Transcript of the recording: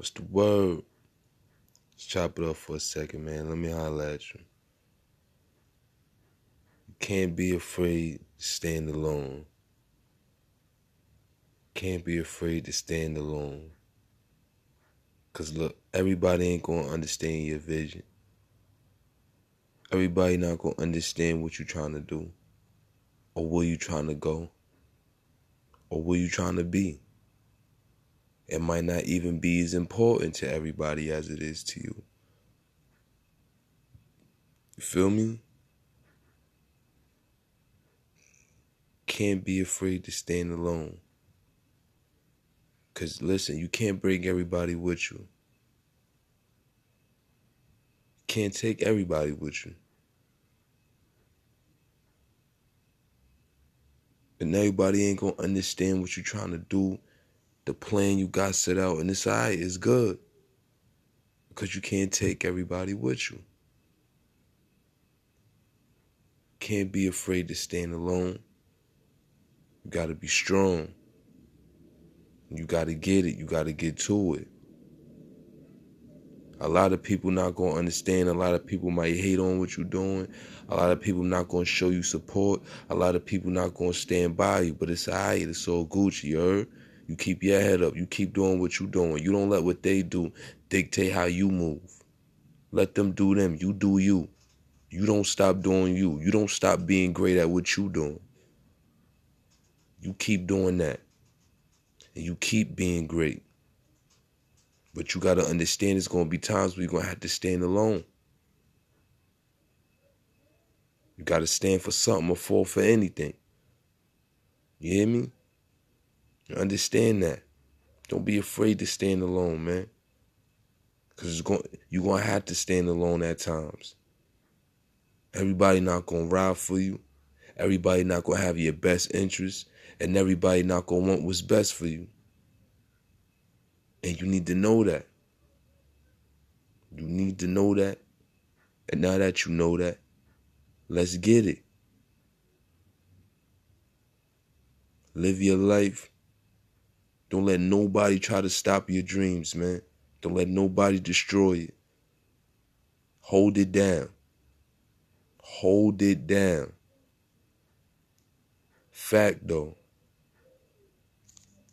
What's the word? Let's chop it up for a second, man. Let me holler at you. You can't be afraid to stand alone. Can't be afraid to stand alone. Cause look, everybody ain't gonna understand your vision. Everybody not gonna understand what you're trying to do. Or where you trying to go. Or where you trying to be it might not even be as important to everybody as it is to you. You feel me? Can't be afraid to stand alone. Because listen, you can't bring everybody with you. Can't take everybody with you. And everybody ain't gonna understand what you're trying to do the plan you got set out in this eye is good because you can't take everybody with you. Can't be afraid to stand alone. You got to be strong. You got to get it. You got to get to it. A lot of people not going to understand. A lot of people might hate on what you're doing. A lot of people not going to show you support. A lot of people not going to stand by you. But it's all right. It's all Gucci, you heard? You keep your head up. You keep doing what you're doing. You don't let what they do dictate how you move. Let them do them. You do you. You don't stop doing you. You don't stop being great at what you doing. You keep doing that. And you keep being great. But you got to understand it's going to be times where you're going to have to stand alone. You got to stand for something or fall for anything. You hear me? Understand that. Don't be afraid to stand alone, man. Cause it's going you're gonna have to stand alone at times. Everybody not gonna ride for you. Everybody not gonna have your best interest. And everybody not gonna want what's best for you. And you need to know that. You need to know that. And now that you know that, let's get it. Live your life don't let nobody try to stop your dreams, man. Don't let nobody destroy it. Hold it down. Hold it down. Fact though,